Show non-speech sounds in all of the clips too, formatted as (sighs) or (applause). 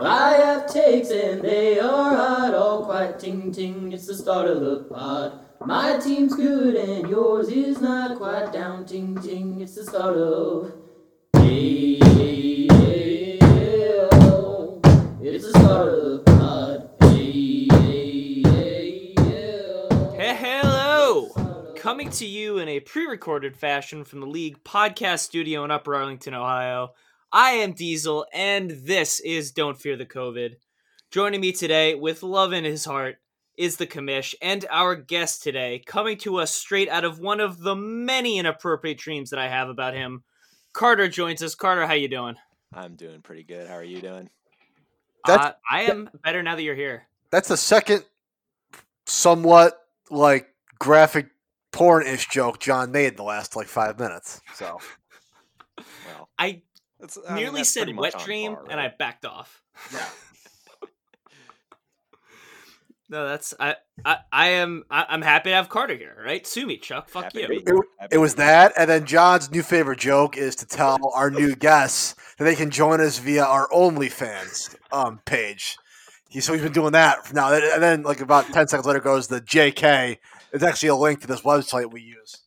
I have takes and they are hot, all quite ting ting. It's the start of the pod. My team's good and yours is not quite down ting ting. It's the start of. Hey, hey, hey, oh. It's the start of the pod. Hey, hey, hey. Hey, hello! Coming to you in a pre recorded fashion from the League podcast studio in Upper Arlington, Ohio. I am Diesel, and this is Don't Fear the COVID. Joining me today with love in his heart is the commish, and our guest today, coming to us straight out of one of the many inappropriate dreams that I have about him. Carter joins us. Carter, how you doing? I'm doing pretty good. How are you doing? Uh, I am better now that you're here. That's the second somewhat like graphic porn ish joke John made in the last like five minutes. So (laughs) Well, I that's, I mean, nearly that's said wet dream, par, and I backed off. yeah. (laughs) No, that's I. I, I am. I, I'm happy to have Carter here. Right? Sue me, Chuck. Fuck Happy you. It, it was that, and then John's new favorite joke is to tell our new guests that they can join us via our OnlyFans um, page. He, so he's been doing that now, and then like about ten seconds later goes the JK. It's actually a link to this website we use.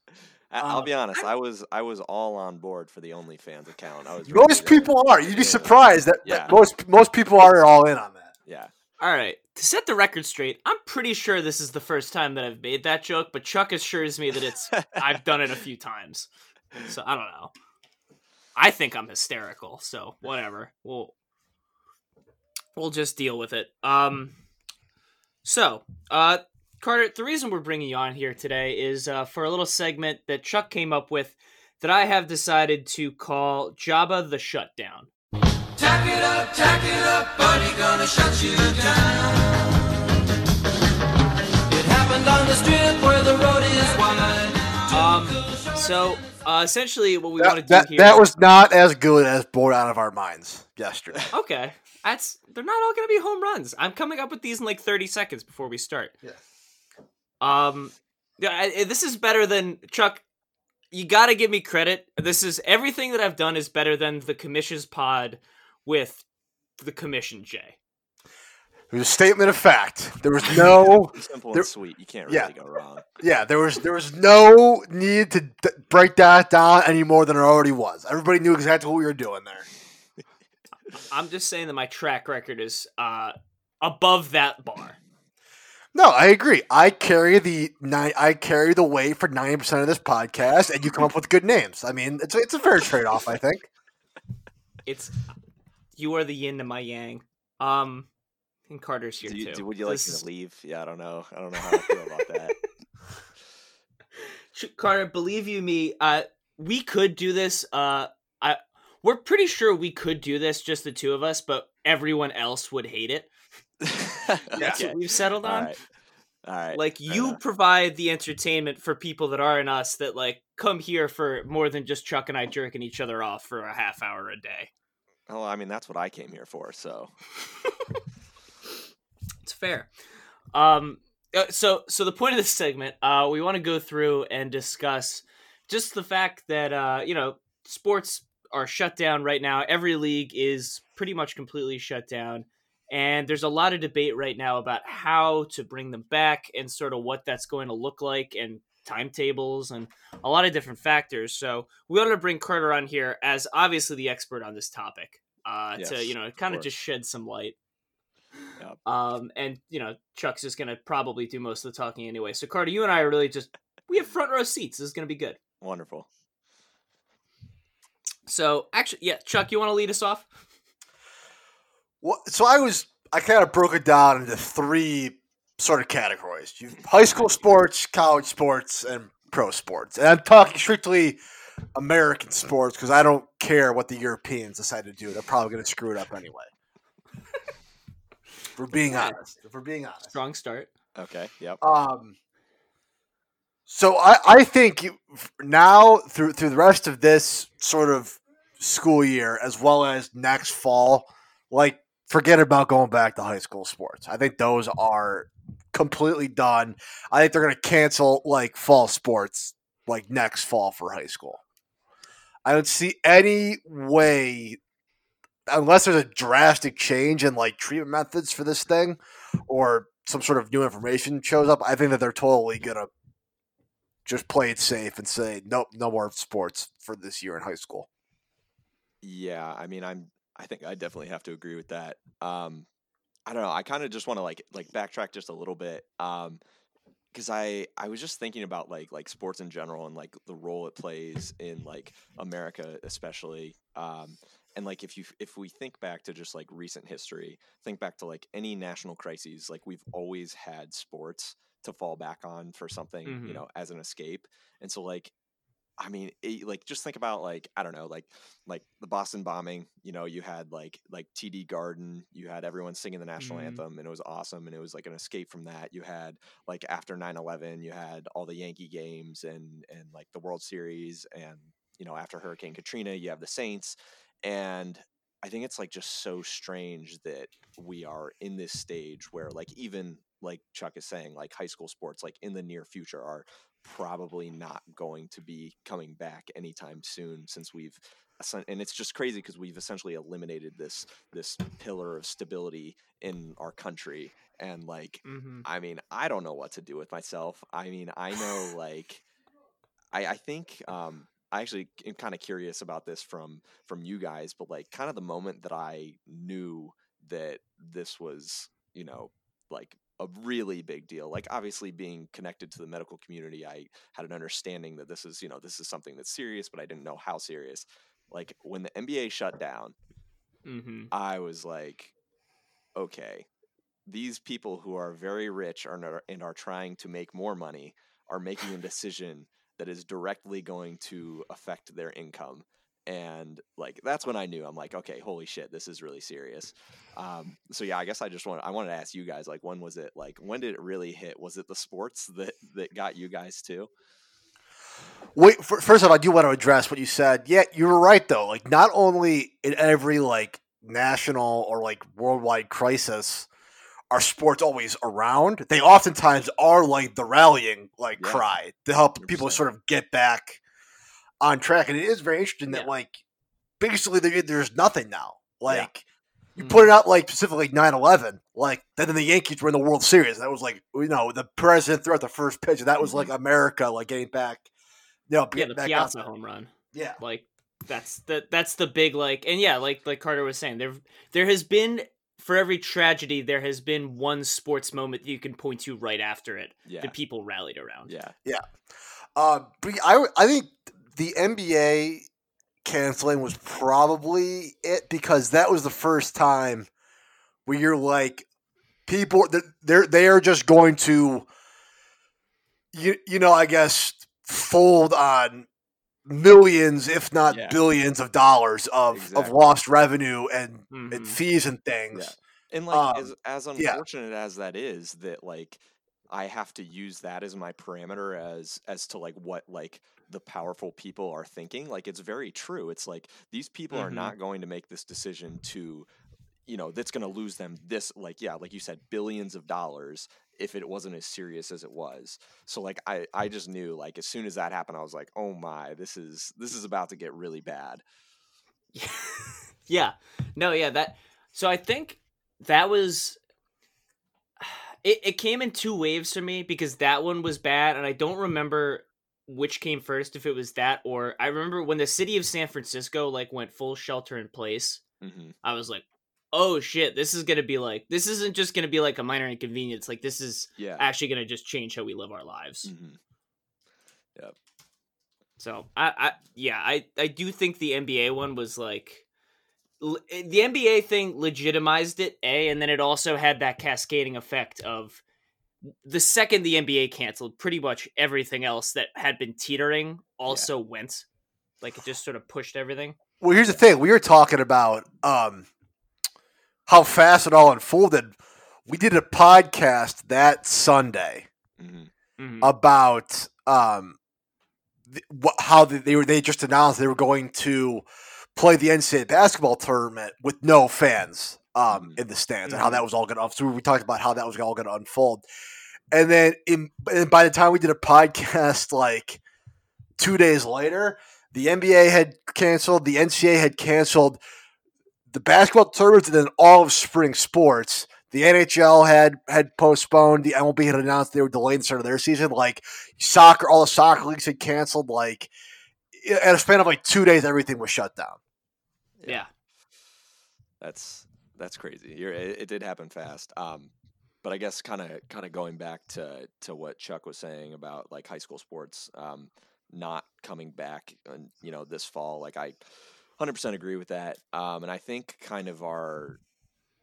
I- I'll uh, be honest. I was I was all on board for the OnlyFans account. I was ready Most to- people are. You'd be surprised that, that most most people are all in on that. Yeah. All right. To set the record straight, I'm pretty sure this is the first time that I've made that joke, but Chuck assures me that it's I've done it a few times. So I don't know. I think I'm hysterical, so whatever. We'll we'll just deal with it. Um so, uh Carter, the reason we're bringing you on here today is uh, for a little segment that Chuck came up with that I have decided to call Jabba the Shutdown. Tack it up, tack it up, buddy, gonna shut you down. It happened on the strip where the road is wide. Um, so uh, essentially, what we want to do that, here. that was not as good as Bored Out of Our Minds yesterday. okay. That's they're not all gonna be home runs. I'm coming up with these in like 30 seconds before we start. Yeah. Um, yeah, I- this is better than Chuck. You got to give me credit. This is everything that I've done is better than the commission's pod with the commission J. It was a statement of fact. There was no, (laughs) Simple There- and sweet. You can't Yeah. really go wrong. yeah, there was there was no need to d- break that down any more than it already was. Everybody knew exactly what we were doing there. I'm just saying that my track record is uh above that bar. No, I agree. I carry the nine. I carry the weight for ninety percent of this podcast, and you come up with good names. I mean, it's a, it's a fair trade off. I think. It's you are the yin to my yang. Um, and Carter's here Do you, too. do, would you like This me is- to leave? Yeah, I don't know. I don't know how I feel about that. (laughs) (laughs) Ch- Carter, believe you me, uh, we could do this. Uh, I we're pretty sure we could do this, just the two of us, but everyone else would hate it. (laughs) (laughs) That's okay. what we've settled on. right. All right. Like you provide the entertainment for people that aren't us that like come here for more than just Chuck and I jerking each other off for a half hour a day. Well, I mean, that's what I came here for. So (laughs) It's fair. Um, uh, so so the point of this segment, uh, we want to go through and discuss just the fact that uh, you know sports are shut down right now. Every league is pretty much completely shut down, and there's a lot of debate right now about how to bring them back and sort of what that's going to look like and timetables and a lot of different factors. So we wanted to bring Carter on here as obviously the expert on this topic uh, to you know kind of course. just shed some light. Yep. Um, and you know, Chuck's just gonna probably do most of the talking anyway. So Carter, you and I are really just we have front row seats. This is gonna be good. wonderful. So actually, yeah, Chuck, you want to lead us off? Well, so I was I kind of broke it down into three sort of categories: you high school sports, college sports, and pro sports. And I'm talking strictly American sports because I don't care what the Europeans decide to do. They're probably going to screw it up anyway. if we're being Yeah. honest, if we're being honest, Strong start. Okay. Yep. Um, so I, I think you, now through through the rest of this sort of school year, as well as next fall, like forget about going back to high school sports. I think those are completely done. I think they're going to cancel like fall sports like next fall for high school. I don't see any way unless there's a drastic change in like treatment methods for this thing, or some sort of new information shows up, I think that they're totally gonna just play it safe and say nope, no more sports for this year in high school. Yeah, I mean, I'm. I think I definitely have to agree with that. Um, I don't know. I kind of just want to like like backtrack just a little bit. Um, because I I was just thinking about like like sports in general and like the role it plays in like America especially. Um, and like if you if we think back to just like recent history, think back to like any national crises, like we've always had sports to fall back on for something, you Mhm. know, as an escape. And so like I mean, it, like just think about like I don't know, like like the Boston bombing. You know, you had like like TD Garden. You had everyone singing the national Mhm. anthem, and it was awesome. And it was like an escape from that. You had like after 9-11, you had all the Yankee games and and like the World Series, and you know after Hurricane Katrina, you have the Saints. And I think it's like just so strange that we are in this stage where like even like Chuck is saying, like high school sports, like in the near future are probably not going to be coming back anytime soon since we've and it's just crazy because we've essentially eliminated this this pillar of stability in our country and like Mm-hmm. I mean, I don't know what to do with myself. I mean, I know (laughs) like I I think um I actually am kind of curious about this from from you guys, but like kind of the moment that I knew that this was, you know, like a really big deal. Like obviously being connected to the medical community, I had an understanding that this is, you know, this is something that's serious, but I didn't know how serious. Like when the NBA shut down, Mm-hmm. I was like, okay, these people who are very rich are not, and are trying to make more money are making a decision that is directly going to affect their income. And like that's when I knew I'm like, okay, holy shit, this is really serious. Um, so yeah, I guess I just want I wanted to ask you guys like, when was it like, when did it really hit? Was it the sports that that got you guys too? Wait, f- first off, I do want to address what you said. Yeah, you were right though. Like, not only in every like national or like worldwide crisis are sports always around, they oftentimes are like the rallying like Yeah. cry to help people 100%. sort of get back on track. And it is very interesting that Yeah. like basically there, there's nothing now. Like you Mhm. put it out like specifically 9-11 like then the yankees were in the world series that was like you know the president threw out the first pitch and that was like america like getting back you know Yeah, getting the back Piazza out home run. yeah Like that's the that's the big like and yeah, like like Carter was saying, there there has been for every tragedy there has been one sports moment that you can point to right after it Yeah, that people rallied around. yeah, yeah. uh, but I, I think the nba canceling was probably it because that was the first time where you're like people they're they are just going to you you know i guess fold on millions if not Yeah. billions of dollars of of lost revenue and, and Mhm. fees and things And like Um, as as yeah. unfortunate as that is, that like I have to use that as my parameter as as to like what like the powerful people are thinking. Like it's very true. It's like these people are Mhm. not going to make this decision to you know, that's going to lose them this like yeah, like you said billions of dollars if it wasn't as serious as it was. So like I I just knew like as soon as that happened I was like, "Oh my, this is this is about to get really bad." (laughs) yeah. No, yeah, that so I think that was (sighs) it, it came in two waves for me because that one was bad and I don't remember which came first if it was that or I remember when the city of San Francisco like went full shelter in place Mhm. I was like oh shit this is to be like this isn't just to be like a minor inconvenience like this is Yeah. actually to just change how we live our lives Mhm. So I, I yeah, I, I do think the NBA one was like l- eh, the NBA thing legitimized it, a, and then it also had that cascading effect of the second the NBA canceled, pretty much everything else that had been teetering also went. Like it just sort of pushed everything. well here's the thing we were talking about um how fast it all unfolded we did a podcast that sunday Mhm. Mhm. about um th- wh- how they, they were they just announced they were going to play the NCAA basketball tournament with no fans um Mhm. in the stands and how that was all going to so we talked about how that was all going to unfold and then in and by the time we did a podcast like 2 days later the NBA had canceled the NCAA had canceled the basketball tournaments and then all of spring sports. The NHL had had postponed. The MLB had announced they were delaying the start of their season. Like soccer, all the soccer leagues had canceled. Like in a span of like two days, everything was shut down. Yeah. That's that's crazy. You're, it, it did happen fast. Um, but I guess kind of kind of going back to to what Chuck was saying about like high school sports um, not coming back, and you know this fall. Like I, hundred percent agree with that. Um, and I think kind of our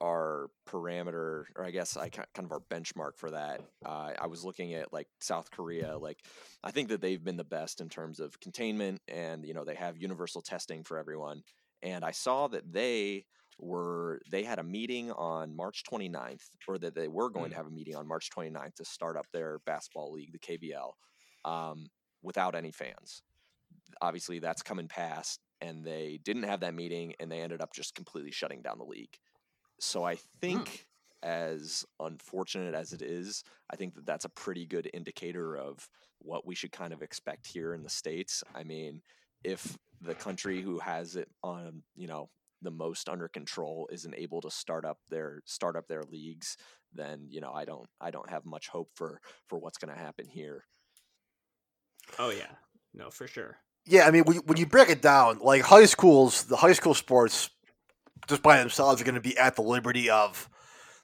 our parameter, or I guess I kind of our benchmark for that. Uh, I was looking at like South Korea. Like I think that they've been the best in terms of containment, and you know they have universal testing for everyone. And I saw that they were they had a meeting on March 29th, or that they were going to have a meeting on March 29th to start up their basketball league, the KBL, um, without any fans. Obviously, that's coming past, and they didn't have that meeting, and they ended up just completely shutting down the league. So I think, as unfortunate as it is, I think that that's a pretty good indicator of what we should kind of expect here in the states. I mean, if the country who has it on, you know, the most under control isn't able to start up their start up their leagues, then you know I don't I don't have much hope for for what's going to happen here. Oh yeah. No, for sure. Yeah, I mean, when you, when you break it down, like high schools, the high school sports, just by themselves, are going to be at the liberty of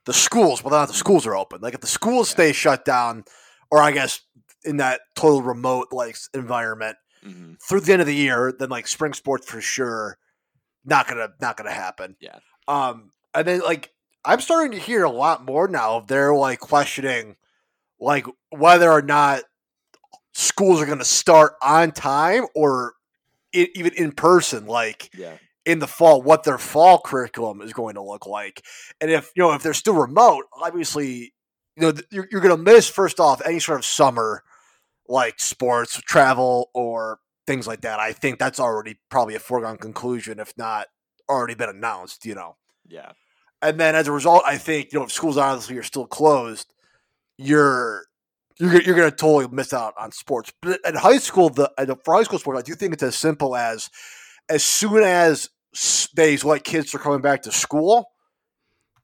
the schools, whether or not the schools are open. Like if the schools stay shut down, or I guess in that total remote like environment hmm through the end of the year, then like spring sports for sure, not gonna not gonna happen. Yeah. Um, and then like I'm starting to hear a lot more now of they're like questioning like whether or not schools are going to start on time or even in person like Yeah, in the fall what their fall curriculum is going to look like and if you know if they're still remote obviously you know you're, you're going to miss first off any sort of summer like sports travel or things like that i think that's already probably a foregone conclusion if not already been announced you know yeah, and then as a result, I think you know if schools obviously are still closed, you're you're gonna- you're going to totally miss out on sports. But at high school, the for high school sports, I do think it's as simple as as soon as they let kids are coming back to school,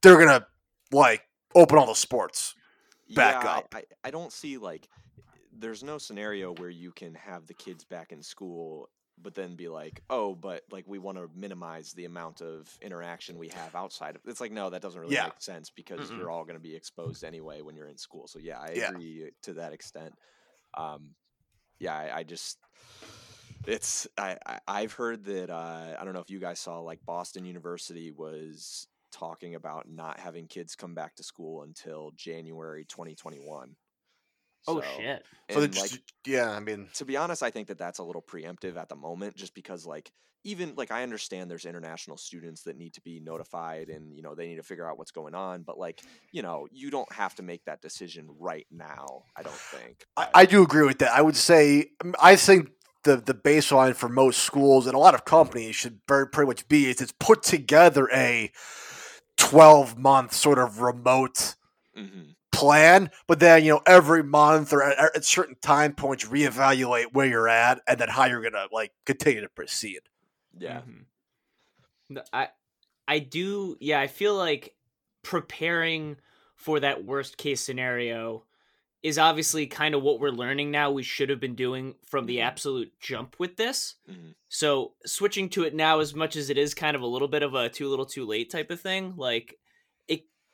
they're gonna like open all the sports. Back yeah, I- up. I, I don't see like there's no scenario where you can have the kids back in school but then be like oh but like we want to minimize the amount of interaction we have outside of it's like no that doesn't really Yeah. make sense because Mm-mm. you're all going to be exposed anyway when you're in school so yeah i Yeah. agree to that extent um yeah i, I just it's I, I i've heard that uh i don't know if you guys saw like boston university was talking about not having kids come back to school until january 2021 Oh So- shit. So and, just, like yeah, I mean, to be honest, I think that that's a little preemptive at the moment, just because like even like I understand there's international students that need to be notified and you know they need to figure out what's going on, but like you know you don't have to make that decision right now. I don't think. I, I do agree with that. I would say I think the the baseline for most schools and a lot of companies should very, pretty much be is it's put together a twelve month sort of remote Mhm. Plan, but then you know every month or at, at certain time points reevaluate where you're at and then how you're gonna like continue to proceed. yeah, Mhm. No, I I do yeah, I feel like preparing for that worst case scenario is obviously kind of what we're learning now we should have been doing from the Mhm. absolute jump with this. Mhm. So switching to it now as much as it is kind of a little bit of a too little too late type of thing, like it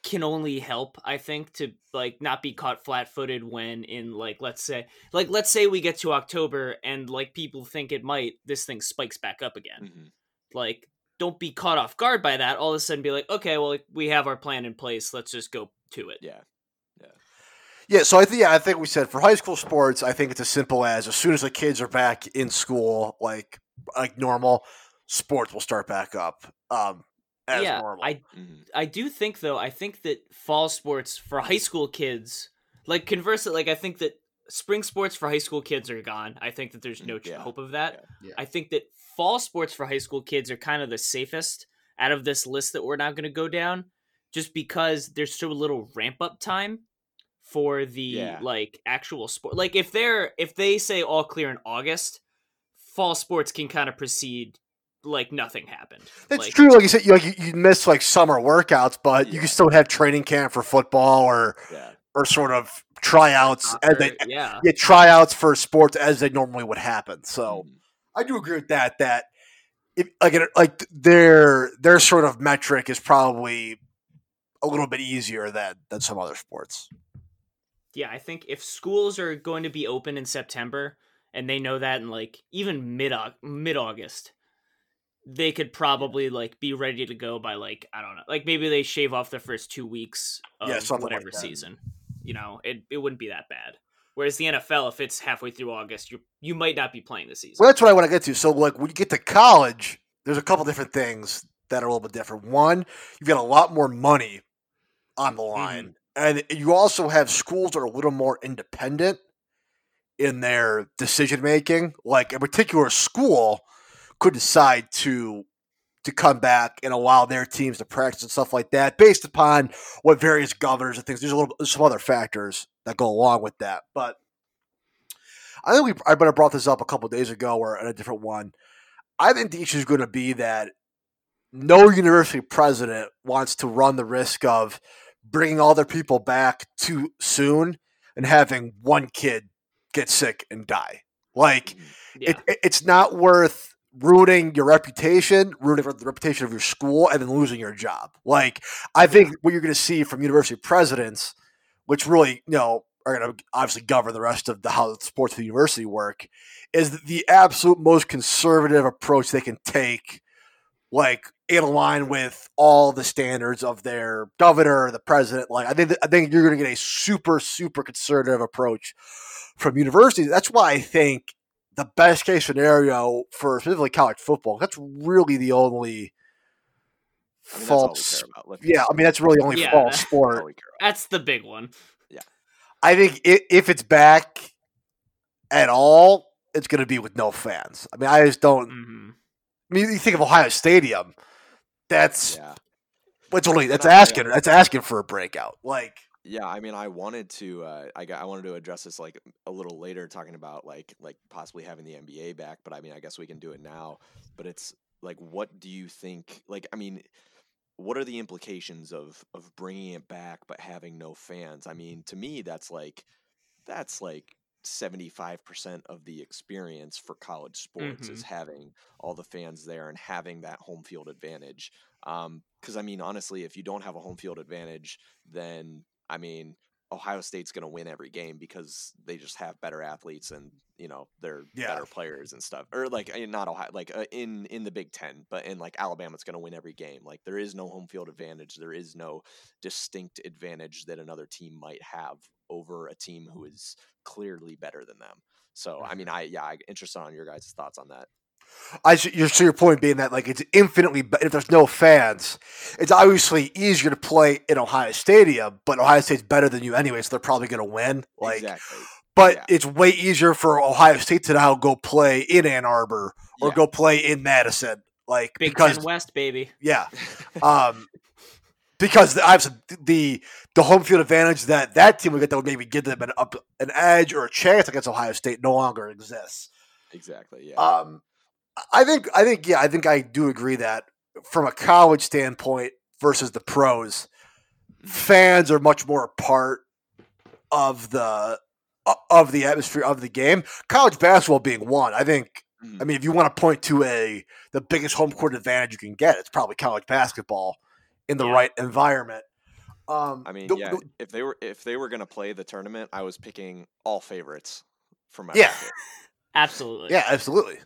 can only help I think to like not be caught flat-footed when in like let's say like let's say we get to October and like people think it might this thing spikes back up again Mhm. like don't be caught off guard by that all of a sudden be like okay well we have our plan in place let's just go to it Yeah. yeah, Yeah, so I think yeah, I think we said for high school sports, I think it's as simple as as soon as the kids are back in school, like like normal, sports will start back up. Um, as yeah normal. i Mhm. i do think though i think that fall sports for high school kids like conversely like i think that spring sports for high school kids are gone i think that there's no Yeah. hope of that Yeah. i think that fall sports for high school kids are kind of the safest out of this list that we're not going to go down just because there's so little ramp up time for the Yeah. like actual sport like if they're if they say all clear in august fall sports can kind of proceed like nothing happened. That's like, true, like you said, you, like you, you miss like summer workouts, but you can still have training camp for football or Yeah. or sort of tryouts as they yeah. yeah tryouts for sports as they normally would happen. So Mhm. I do agree with that. That if, like it, like their their sort of metric is probably a little bit easier than than some other sports. yeah, I think if schools are going to be open in September and they know that in like even mid mid August, they could probably like be ready to go by like I don't know, like maybe they shave off the first two weeks of Yeah, something like whatever season. You know, it it wouldn't be that bad. Whereas the NFL, if it's halfway through August, you you might not be playing the season. Well, that's what I want to get to. So, like, when you get to college, there's a couple different things that are a little bit different. One, you've got a lot more money on the line, mm-hmm. and you also have schools that are a little more independent in their decision making. Like, a particular school could decide to to come back and allow their teams to practice and stuff like that, based upon what various governors and things. There's a little there's some other factors that go along with that, but. I think we I better brought this up a couple days ago or in a different one. I think the issue is going to be that no university president wants to run the risk of bringing all their people back too soon and having one kid get sick and die. Like mm-hmm. yeah. it, it- it's not worth ruining your reputation, ruining the reputation of your school, and then losing your job. Like I think what you're going to see from university presidents, which really you know are going to obviously govern the rest of the how the sports of the university work, is the absolute most conservative approach they can take, like in line with all the standards of their governor, the president. Like I think I think you're going to get a super super conservative approach from universities. That's why I think the best case scenario for specifically college football. That's really the only I mean, that's all we false. about. Yeah, I mean that's really the only Yeah, false that- That's sport. all we care about. That's the big one. Yeah, I think i if it's back at all, it's going to be with no fans. I mean, I just don't. hmm I mean, you think of Ohio Stadium. That's Yeah. what's only that's I- asking that's asking for a breakout. Like Yeah, I mean, I wanted to, uh, I got, I wanted to address this like a little later, talking about like, like possibly having the NBA back. But I mean, I guess we can do it now. But it's like, what do you think? Like, I mean, what are the implications of of bringing it back but having no fans? I mean, to me, that's like, that's like. 75% of the experience for college sports is having all the fans there and having that home field advantage. Um, because I mean, honestly, if you don't have a home field advantage, then I mean, Ohio State's going to win every game because they just have better athletes and you know they're Yeah. better players and stuff. Or like uh, not Ohio, like uh, in in the Big Ten, but in like Alabama's going to win every game. Like there is no home field advantage. There is no distinct advantage that another team might have over a team who is clearly better than them. So I mean, I yeah, I interested on your guys' thoughts on that. I s- your so your point being that like it's infinitely be- if there's no fans, it's obviously easier to play in Ohio Stadium, but Ohio State's better than you anyway, so they're probably going to win. Like, exactly. but yeah. it's way easier for Ohio State to now go play in Ann Arbor or Yeah. go play in Madison, like Big because Ten West, baby. yeah, (laughs) um, because the, obviously the the home field advantage that that team would get that would maybe give them an up an edge or a chance against Ohio State no longer exists. exactly. Yeah. Um, I think I think yeah, I think I do agree that from a college standpoint versus the pros, fans are much more a part of the of the atmosphere of the game. College basketball being one, I think. I mean, if you want to point to a the biggest home court advantage you can get, it's probably college basketball in the Yeah. right environment. Um, I mean, the- yeah. the- if they were if they were gonna play the tournament, I was picking all favorites for my Yeah. Absolutely. (laughs) yeah, absolutely.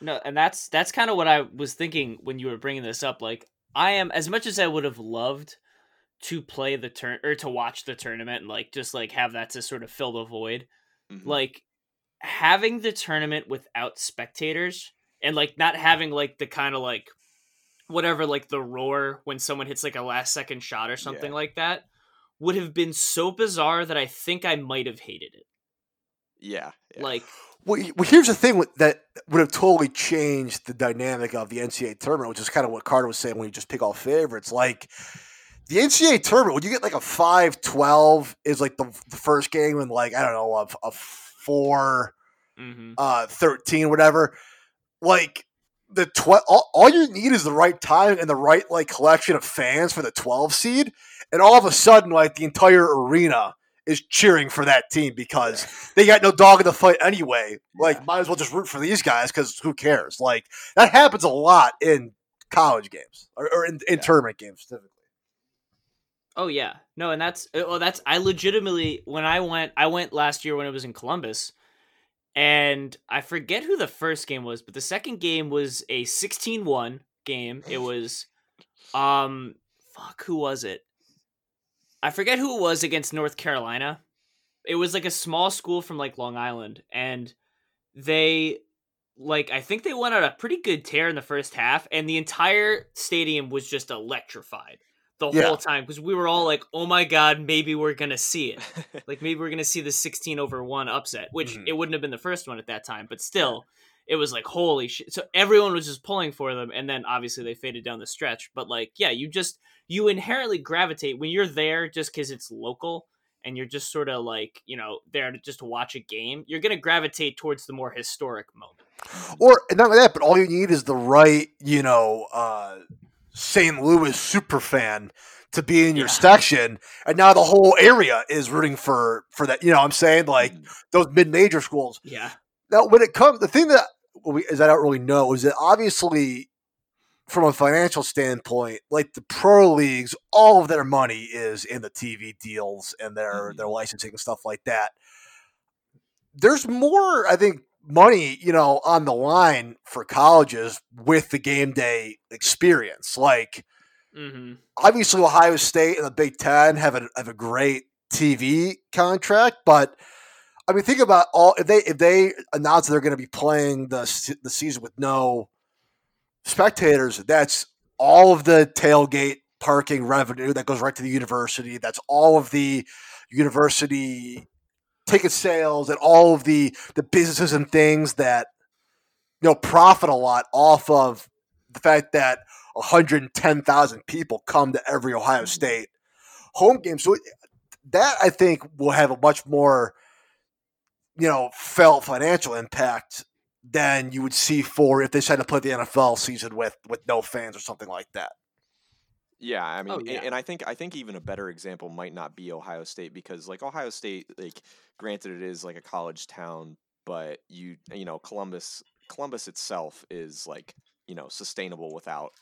No, and that's that's kind of what I was thinking when you were bringing this up. Like, I am as much as I would have loved to play the turn or to watch the tournament and like just like have that to sort of fill the void. Mhm. Like having the tournament without spectators and like not having like the kind of like whatever like the roar when someone hits like a last second shot or something Yeah. like that would have been so bizarre that I think I might have hated it. Yeah, yeah. Like Well, well, here's the thing that would have totally changed the dynamic of the NCAA tournament, which is kind of what Carter was saying when you just pick all favorites. Like the NCAA tournament, when you get like a 5 12 is like the, the first game, and like, I don't know, a, a 4 mhm. uh, 13, whatever. Like the twelve. All, all you need is the right time and the right like collection of fans for the twelve seed, and all of a sudden, like the entire arena is cheering for that team because they got no dog in the fight anyway. Like, Yeah. might as well just root for these guys because who cares? Like that happens a lot in college games or, or in, in Yeah. tournament games typically. Oh yeah, no, and that's uh, well, that's I legitimately when I went, I went last year when it was in Columbus, and I forget who the first game was, but the second game was a 16-1 game. It was, um, fuck, who was it? I forget who it was against North Carolina. It was like a small school from like Long Island, and they like I think they went on a pretty good tear in the first half, and the entire stadium was just electrified the Yeah. whole time because we were all like, "Oh my god, maybe we're gonna see it." (laughs) like maybe we're gonna see the 16 over one upset, which Mhm. it wouldn't have been the first one at that time, but still, it was like holy shit. So everyone was just pulling for them, and then obviously they faded down the stretch. But like, yeah, you just you inherently gravitate when you're there just because it's local and you're just sort of like you know there to just watch a game. You're gonna gravitate towards the more historic moment. Or not only that, but all you need is the right, you know, uh, St. Louis super fan to be in your Yeah. section, and now the whole area is rooting for for that. You know, what I'm saying like Mm. those mid major schools. Yeah, Now, when it comes, the thing that we is I don't really know is that obviously, from a financial standpoint, like the pro leagues, all of their money is in the TV deals and their Mhm. their licensing and stuff like that. There's more, I think, money you know on the line for colleges with the game day experience. Like hmm obviously Ohio State and the Big Ten have a have a great TV contract, but I mean, think about all if they if they announce they're going to be playing the the season with no spectators, that's all of the tailgate parking revenue that goes right to the university. That's all of the university ticket sales and all of the the businesses and things that you know profit a lot off of the fact that 110,000 people come to every Ohio mm-hmm. State home game. So that I think will have a much more you know felt financial impact than you would see for if they decided to play the NFL season with with no fans or something like that. Yeah, I mean, Oh, yeah. and I think I think even a better example might not be Ohio State because like Ohio State, like granted it is like a college town, but you you know Columbus Columbus itself is like you know sustainable without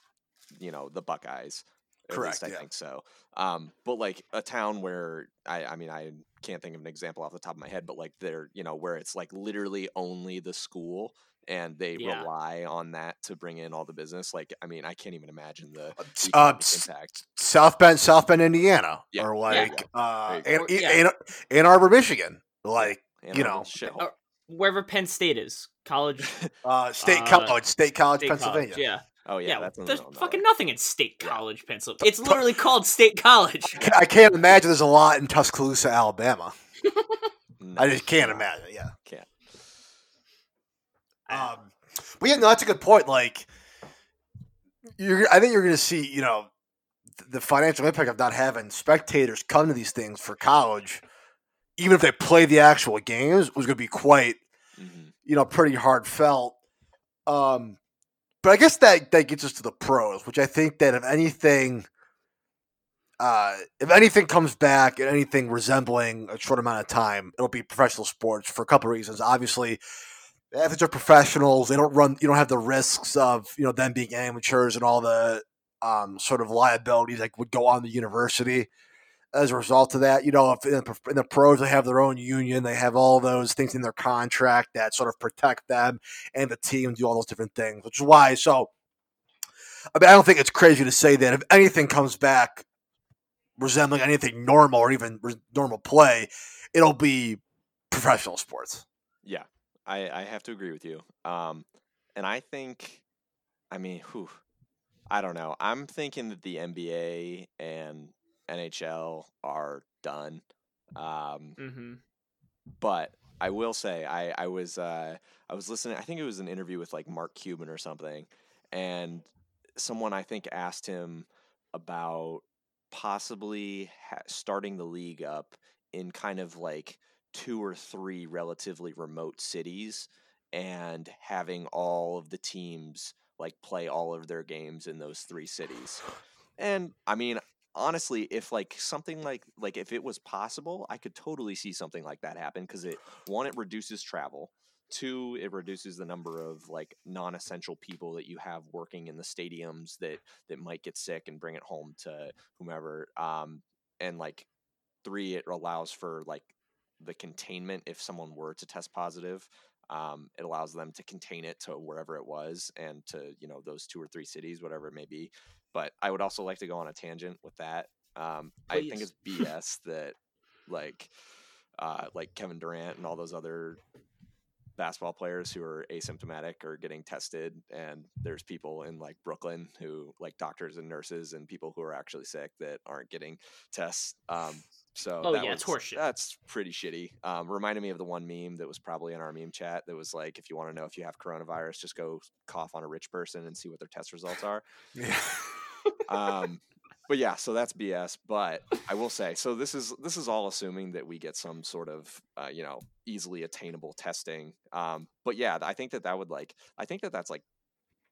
you know the Buckeyes. At Correct, least I yeah. think so. Um, but like a town where I I mean I can't think of an example off the top of my head, but like they're you know where it's like literally only the school and they Yeah. rely on that to bring in all the business. Like I mean I can't even imagine the the Uh, impact. South Bend, South Bend, Indiana, Yeah, or yeah, like uh, There. Ann, yeah. Ann, Ann Arbor, Michigan, like And you know, the. Oh, wherever Penn State is, college, (laughs) uh, State Uh, College, State College, State Pennsylvania. college. Yeah, Oh yeah, yeah. that's there's fucking nowhere. nothing in State College, Pennsylvania. It's literally called State College. I can't imagine there's a lot in Tuscaloosa, Alabama. (laughs) No, I just can't imagine. Yeah. Can't. Um, but yeah, no, that's a good point. Like, you're, I think you're going to see, you know, the financial impact of not having spectators come to these things for college, even if they play the actual games, was going to be quite, Mhm. you know, pretty hard felt. Um, but I guess that that gets us to the pros, which I think that if anything, uh, if anything comes back and anything resembling a short amount of time, it'll be professional sports for a couple of reasons. Obviously, athletes are professionals; they don't run. You don't have the risks of you know them being amateurs and all the um, sort of liabilities that would go on the university as a result of that. You know, if in the, pros they have their own union, they have all those things in their contract that sort of protect them and the team do all those different things, which is why. So, I mean, I don't think it's crazy to say that if anything comes back resembling anything normal or even normal play, it'll be professional sports. Yeah, I, I have to agree with you. Um, and I think, I mean, whew, I don't know. I'm thinking that the NBA and NHL are done. Um, hmm but I will say I I was uh, I was listening. I think it was an interview with like Mark Cuban or something, and someone I think asked him about possibly ha- starting the league up in kind of like two or three relatively remote cities and having all of the teams like play all of their games in those three cities. And I mean, honestly, if like something like like if it was possible, I could totally see something like that happen because it one it reduces travel. Two, it reduces the number of like non-essential people that you have working in the stadiums that that might get sick and bring it home to whomever. Um, and like three, it allows for like the containment if someone were to test positive. Um, it allows them to contain it to wherever it was and to you know those two or three cities, whatever it may be. But I would also like to go on a tangent with that. Um, I think it's (laughs) BS that like uh, like Kevin Durant and all those other basketball players who are asymptomatic are getting tested and there's people in like Brooklyn who like doctors and nurses and people who are actually sick that aren't getting tests um so Oh, that yeah, was, it's horseshit. that's pretty shitty um reminded me of the one meme that was probably in our meme chat that was like if you want to know if you have coronavirus just go cough on a rich person and see what their test results are (laughs) Yeah. Um but yeah so that's bs but i will say so this is this is all assuming that we get some sort of uh, you know easily attainable testing. Um but yeah i think that that would like i think that that's like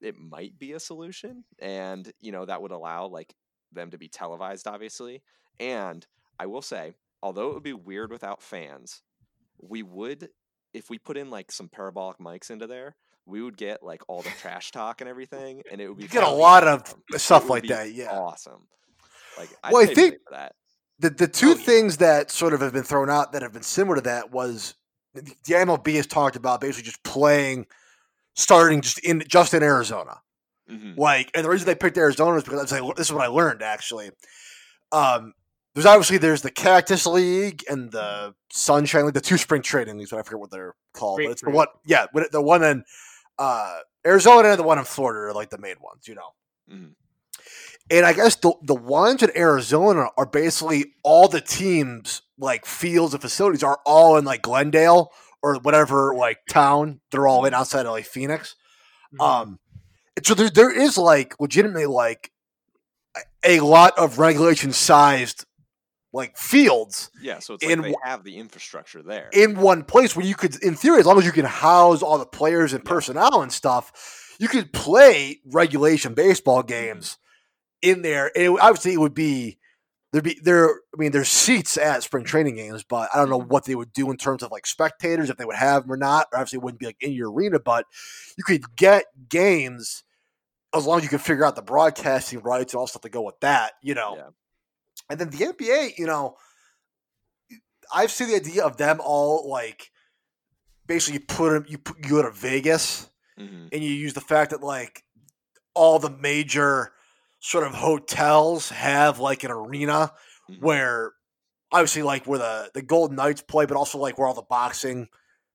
it might be a solution and you know that would allow like them to be televised obviously. And i will say although it would be weird without fans we would if we put in like some parabolic mics into there we would get like all the trash talk and everything and it would be You get a lot of awesome. It stuff like that, yeah. awesome like Well, I I'd pay think- that The the two yeah. things that sort of have been thrown out that have been similar to that was the MLB has talked about basically just playing, starting just in just in Arizona. Mhm. Like, and the reason they picked Arizona is because I was like, this is what I learned actually. Um, there's obviously there's the Cactus League and the Sunshine League, the two spring training leagues. But I forget what they're called, but it's the one, yeah, the one in uh, Arizona and the one in Florida are like the main ones, you know. Mhm. And I guess the the ones in Arizona are basically all the teams like fields and facilities are all in like Glendale or whatever like town they're all in outside of like Phoenix. Mhm. Um, so there there is like legitimately like a lot of regulation sized like fields yeah so it's in like they have the infrastructure there in one place where you could, in theory, as long as you can house all the players and personnel and stuff, you could play regulation baseball games in there. And it, obviously, it would be there'd be there. I mean, there's seats at spring training games, but I don't know Mhm. what they would do in terms of like spectators if they would have them or not. Obviously, it wouldn't be like in your arena, but you could get games as long as you can figure out the broadcasting rights and all stuff to go with that. You know. Yeah. And then the NBA, you know, I've seen the idea of them all like basically you put them, you put, you go to Vegas Mhm. and you use the fact that like all the major sort of hotels have like an arena Mhm. where obviously like where the the Golden Knights play, but also like where all the boxing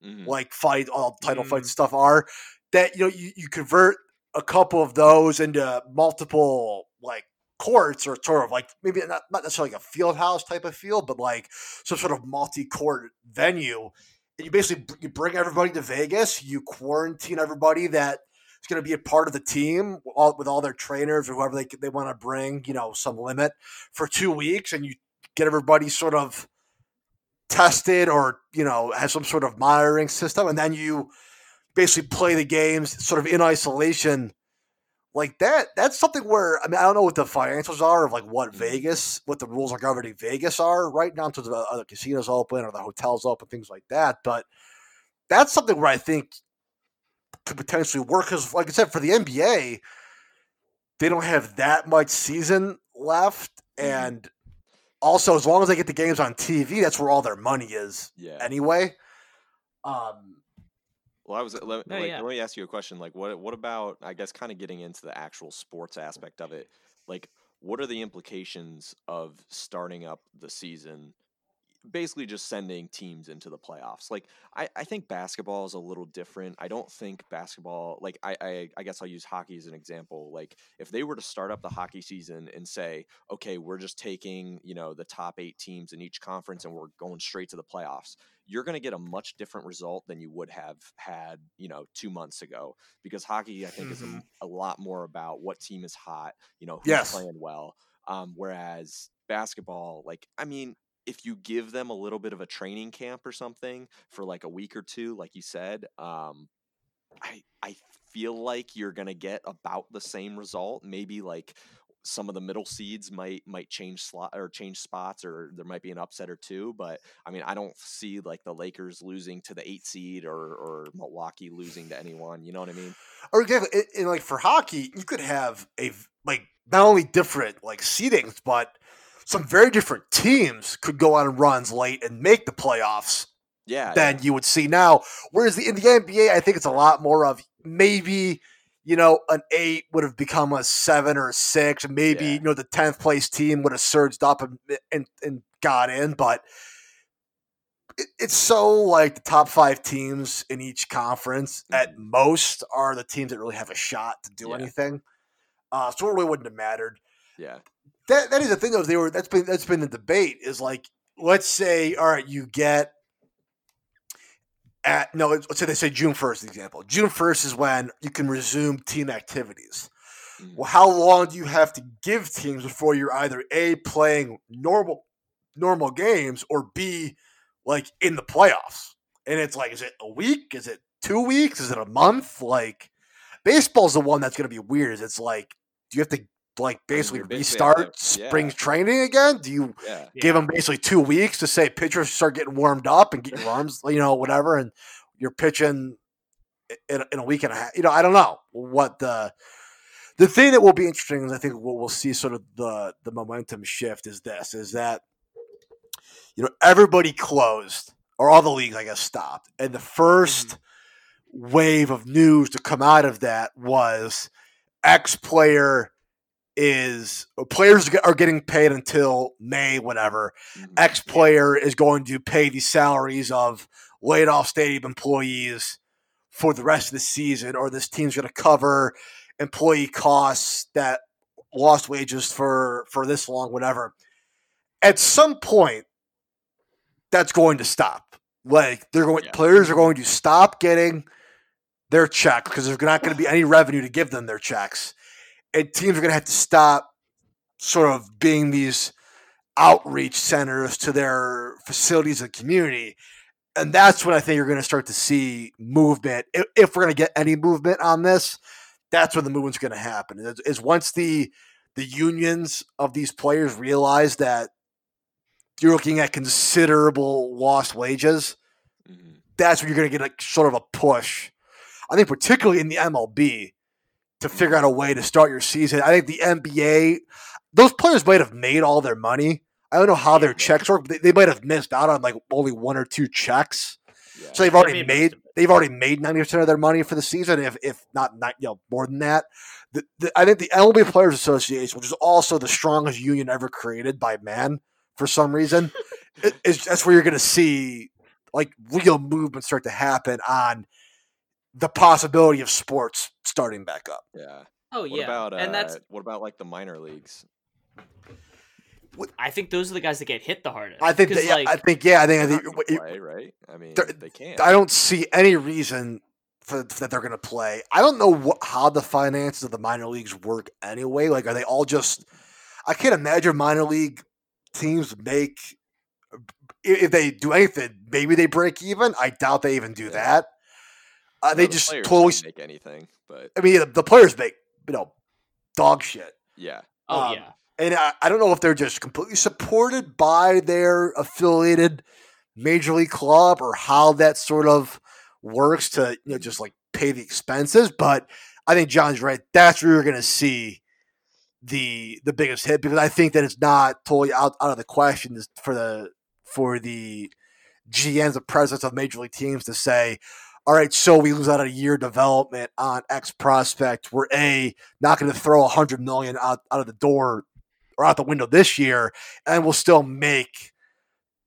Mhm. like fight, all title Mm. fights and stuff are. That you know you, you convert a couple of those into multiple like courts or sort of like maybe not, not necessarily like a field house type of field, but like some sort of multi-court venue. And you basically you bring everybody to Vegas, you quarantine everybody that is going to be a part of the team all, with all their trainers or whoever they they want to bring, you know, some limit for two weeks, and you get everybody sort of tested or you know have some sort of monitoring system, and then you basically play the games sort of in isolation like that. That's something where I mean I don't know what the financials are of like what. Vegas, what the rules are governing Vegas are right now in terms of the other casinos open or the hotels open, things like that. But that's something where I think could potentially work because, like I said, for the NBA, they don't have that much season left, Mhm. and also as long as they get the games on TV, that's where all their money is yeah anyway. Um, Well, I was uh, let, No, like, yeah. let me ask you a question. Like, what what about? I guess kind of getting into the actual sports aspect of it. Like, what are the implications of starting up the season? Basically, just sending teams into the playoffs. Like, I, I think basketball is a little different. I don't think basketball. Like, I, I I guess I'll use hockey as an example. Like, if they were to start up the hockey season and say, okay, we're just taking you know the top eight teams in each conference and we're going straight to the playoffs you're going to get a much different result than you would have had, you know, two months ago. Because hockey, I think, is a, Mm-hmm. a lot more about what team is hot, you know, who's Yes. playing well. Um, whereas basketball, like, I mean, if you give them a little bit of a training camp or something for like a week or two, like you said, um, I I feel like you're gonna get about the same result. Maybe like some of the middle seeds might might change slot or change spots, or there might be an upset or two. But I mean, I don't see like the Lakers losing to the eight seed or or Milwaukee losing to anyone. You know what I mean? Or exactly, and, and like for hockey, you could have a like not only different like seedings, but some very different teams could go on runs late and make the playoffs Yeah. than you would see now. Whereas the, in the NBA, I think it's a lot more of maybe you know an eight would have become a seven or a six, and maybe Yeah. you know the tenth place team would have surged up and and, and got in, but. it- It's so like the top five teams in each conference at most are the teams that really have a shot to do Mm-hmm. Yeah. anything. Uh, so it really wouldn't have mattered yeah. That that is the thing though. They were that's been that's been the debate is like let's say all right you get at no let's say they say June first example. June first is when you can resume team activities. Mhm. Well, how long do you have to give teams before you're either a playing normal normal games or b like in the playoffs? And it's like, is it a week? Is it two weeks? Is it a month? Like baseball's the one that's going to be weird. Is it's like, do you have to like basically you're basically at restart the- yeah. spring training again? Do you Yeah. give them basically two weeks to say pitchers start getting warmed up and get your arms, you know, whatever, and you're pitching in, in a week and a half. You know, I don't know what the the thing that will be interesting is I think what we'll see sort of the the momentum shift is this is that you know everybody closed or all the leagues I guess stopped, and the 1st mm-hmm. wave of news to come out of that was X player is players are getting paid until May, whatever. Mhm. X player is going to pay the salaries of laid off stadium employees for the rest of the season, or this team's going to cover employee costs that lost wages for for this long, whatever. At some point, that's going to stop. Like they're going, Yeah. players are going to stop getting their checks because there's not going to be any revenue to give them their checks, and teams are going to have to stop sort of being these outreach centers to their facilities and community. And that's when I think you're going to start to see movement. If, if we're going to get any movement on this, that's when the movement's going to happen. Is, is once the the unions of these players realize that you're looking at considerable lost wages, Mhm. that's when you're going to get like sort of a push. I think particularly in the MLB to figure out a way to start your season. I think the NBA, those players might have made all their money. I don't know how their checks work. But they, they might have missed out on like only one or two checks. Yeah. So they've already made they've already made ninety percent of their money for the season, if if not not you know more than that. The, the, I think the MLB Players Association, which is also the strongest union ever created by man for some reason, (laughs) i- is that's where you're going to see like real movement start to happen on the possibility of sports starting back up. yeah. Oh What yeah, about uh, and that's what about like the minor leagues? I think those are the guys that get hit the hardest. I think. that, yeah, like, I think yeah, I think I think not gonna it- play, right? I mean, they're- can't. I don't see any reason for that they're going to play. I don't know what, how the finances of the minor leagues work anyway. Like, are they all just? I can't imagine minor league teams make if they do anything. Maybe they break even. I doubt they even do Yeah. that. Uh, No, they the just totally. don't make anything, but I mean, the, the players make you know dog shit. yeah, oh um, yeah, And I, I don't know if they're just completely supported by their affiliated major league club or how that sort of works to you know just like pay the expenses. But I think John's right. That's where you're going to see the the biggest hit because I think that it's not totally out, out of the question for the for the GMs, the presidents of major league teams to say, all right, so we lose out a year development on X prospect. We're a not going to throw a hundred million out, out of the door or out the window this year, and we'll still make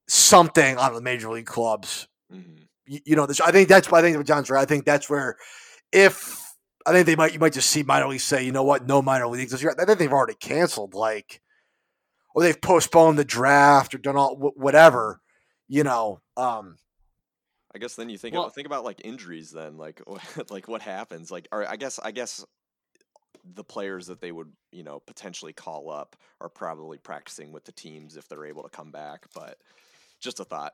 something out of the major league clubs. mhm. You, you know, this, I think that's why I think John's right. I think that's where if I think they might you might just see minor leagues say, you know what, no minor leagues this year. I think they've already canceled like, or they've postponed the draft or done all whatever. You know, um, I guess then you think Well- about, think about like injuries then like (laughs) like what happens like or I guess I guess the players that they would you know potentially call up are probably practicing with the teams if they're able to come back but just a thought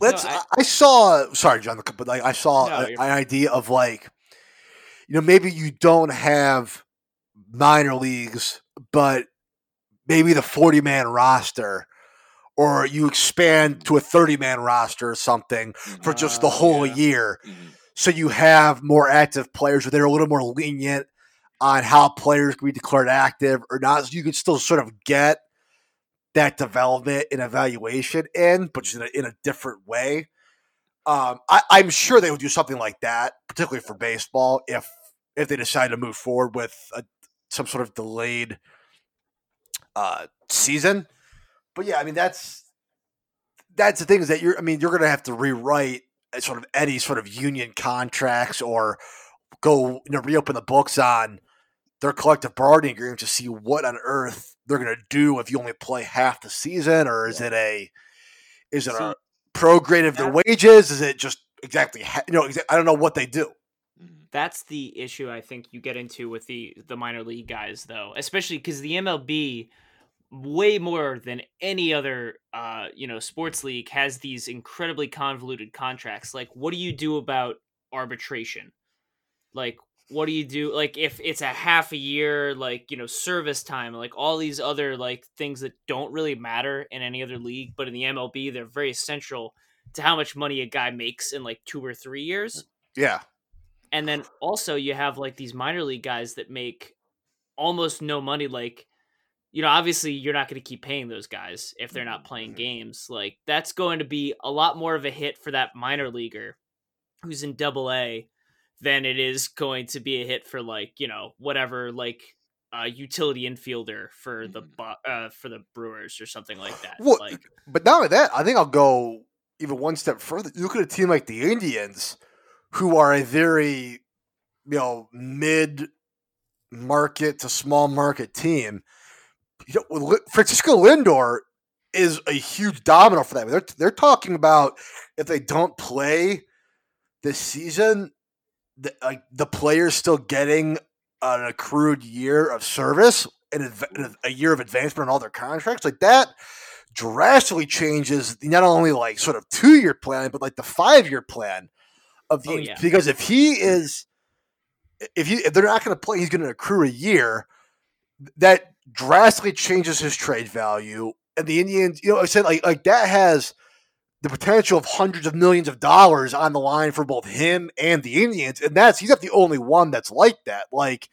Let's. I- I, I saw. Sorry, John, but like I saw No, a- an idea of like you know, maybe you don't have minor leagues, but maybe the 40 man roster, or you expand to a 30 man roster or something for just the Oh, whole yeah. year. Mhm. So you have more active players, or they're a little more lenient on how players can be declared active or not. So you can still sort of get that development and evaluation in, but just in a, in a different way. Um, I, I'm sure they would do something like that, particularly for baseball, if if they decide to move forward with a, some sort of delayed uh, season. But yeah, I mean that's that's the thing is that you're. I mean, you're going to have to rewrite uh, sort of any sort of union contracts or go you know reopen the books on their collective bargaining agreement to see what on earth they're going to do if you only play half the season, or is it a is it See, a prograde of their wages? Is it just exactly ha- you know? I don't know what they do. Mhm. That's the issue I think you get into with the the minor league guys though, especially because the MLB way more than any other uh you know sports league has these incredibly convoluted contracts like what do you do about arbitration? Like what do you do like if it's a half a year like you know service time like all these other like things that don't really matter in any other league but in the MLB they're very essential to how much money a guy makes in like 2 or 3 years? Yeah, and then also you have like these minor league guys that make almost no money like you know obviously you're not going to keep paying those guys if they're not playing games like that's going to be a lot more of a hit for that minor leaguer who's in double a than it is going to be a hit for like you know whatever like uh utility infielder for the Mhm. Bu- uh for the brewers or something like (sighs) that Well, like (laughs) but not only that, I think I'll go even one step further. You look at a team like the Indians, who are a very, you know, mid market to small market team. You know, Francisco Lindor is a huge domino for them. They're they're talking about if they don't play this season, the, like the players still getting an accrued year of service and a year of advancement on all their contracts like that drastically changes not only like sort of two year plan, but like the five year plan of the Oh, yeah. because if he is if you if they're not going to play, he's going to accrue a year. That drastically changes his trade value. And the Indians, you know, I said like like that has the potential of hundreds of millions of dollars on the line for both him and the Indians, and that's he's not the only one that's like that. Like,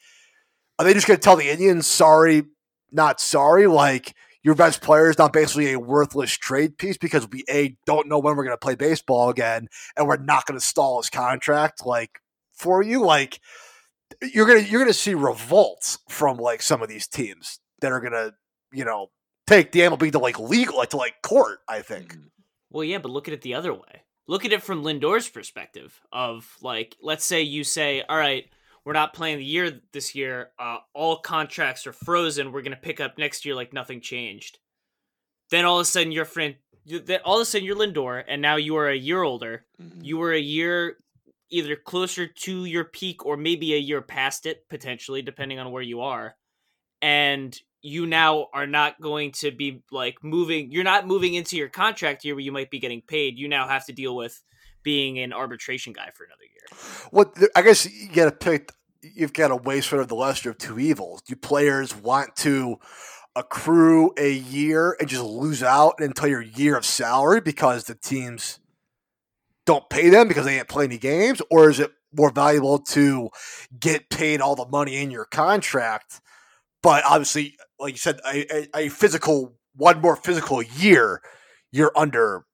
are they just going to tell the Indians, sorry, not sorry? Like, your best player is not basically a worthless trade piece because we a don't know when we're going to play baseball again, and we're not going to stall his contract like for you. Like, you're gonna you're gonna see revolts from like some of these teams that are gonna you know take the MLB to like legal like to like court. I think. Mhm. Well, yeah, but look at it the other way. Look at it from Lindor's perspective of like, let's say you say, all right, we're not playing the year this year. Uh, all contracts are frozen. We're gonna pick up next year like nothing changed. Then all of a sudden, your friend, you- then all of a sudden you're Lindor, and now you are a year older. Mhm. You were a year either closer to your peak or maybe a year past it potentially, depending on where you are. And you now are not going to be like moving you're not moving into your contract year where you might be getting paid you now have to deal with being an arbitration guy for another year What the- I guess you got to pick. You've got to weigh sort of the lesser of two evils. Do players want to accrue a year and just lose out an entire year of salary because the teams don't pay them because they ain't play any games, or is it more valuable to get paid all the money in your contract, but obviously, like you said, a, a, a physical one more physical year, you're under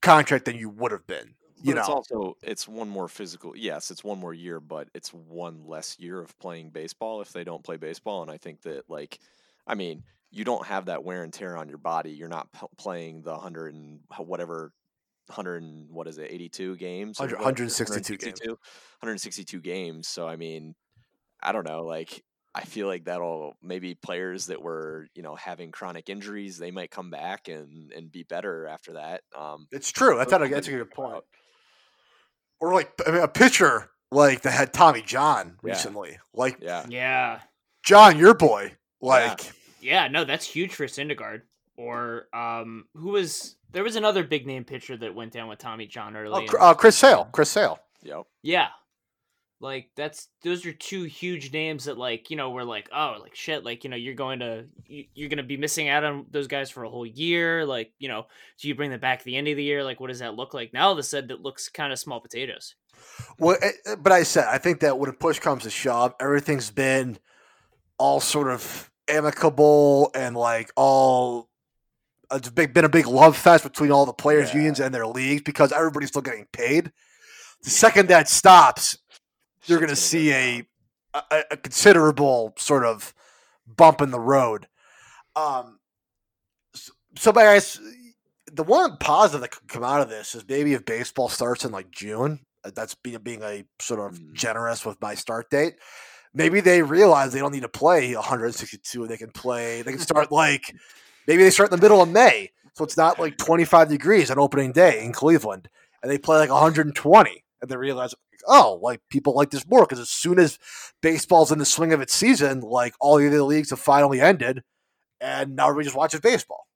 contract than you would have been. You But it's know, also it's one more physical. Yes, it's one more year, but it's one less year of playing baseball if they don't play baseball. And I think that like, I mean, you don't have that wear and tear on your body. You're not p- playing the hundred and whatever. 100 and what is it 82 games or 100 what? 162 games. 162 games so i mean i don't know like i feel like that'll maybe players that were you know having chronic injuries they might come back and and be better after that um It's true. That's, Those not a, that's a good good point point. Or like I mean, a pitcher like that had Tommy John Yeah. recently. Like yeah yeah John, your boy. Like yeah no that's huge for Syndergaard or um who was there was another big name pitcher that went down with Tommy John early oh, in- uh, Chris Sale. Chris Sale. yep yeah Like that's those are two huge names that like you know we're like oh like shit like you know you're going to you- you're going to be missing out on those guys for a whole year like you know do you bring them back at the end of the year like what does that look like now all of a sudden it looks kind of small potatoes Well, eh, eh, but I said I think that when a push comes to shove, everything's been all sort of amicable and like all. It's big, been a big love fest between all the players' Yeah. unions and their leagues because everybody's still getting paid. The second that stops, you're going to see a, a a considerable sort of bump in the road. Um, so, so but I the one positive that could come out of this is maybe if baseball starts in like June, uh, that's being being a sort of Mm. generous with my start date. Maybe they realize they don't need to play 162. They can play. They can start like maybe they start in the middle of May, so it's not like 25 degrees on opening day in Cleveland, and they play like 120, and they realize, oh, like people like this more because as soon as baseball's in the swing of its season, like all the other leagues have finally ended, and now everybody just watches baseball.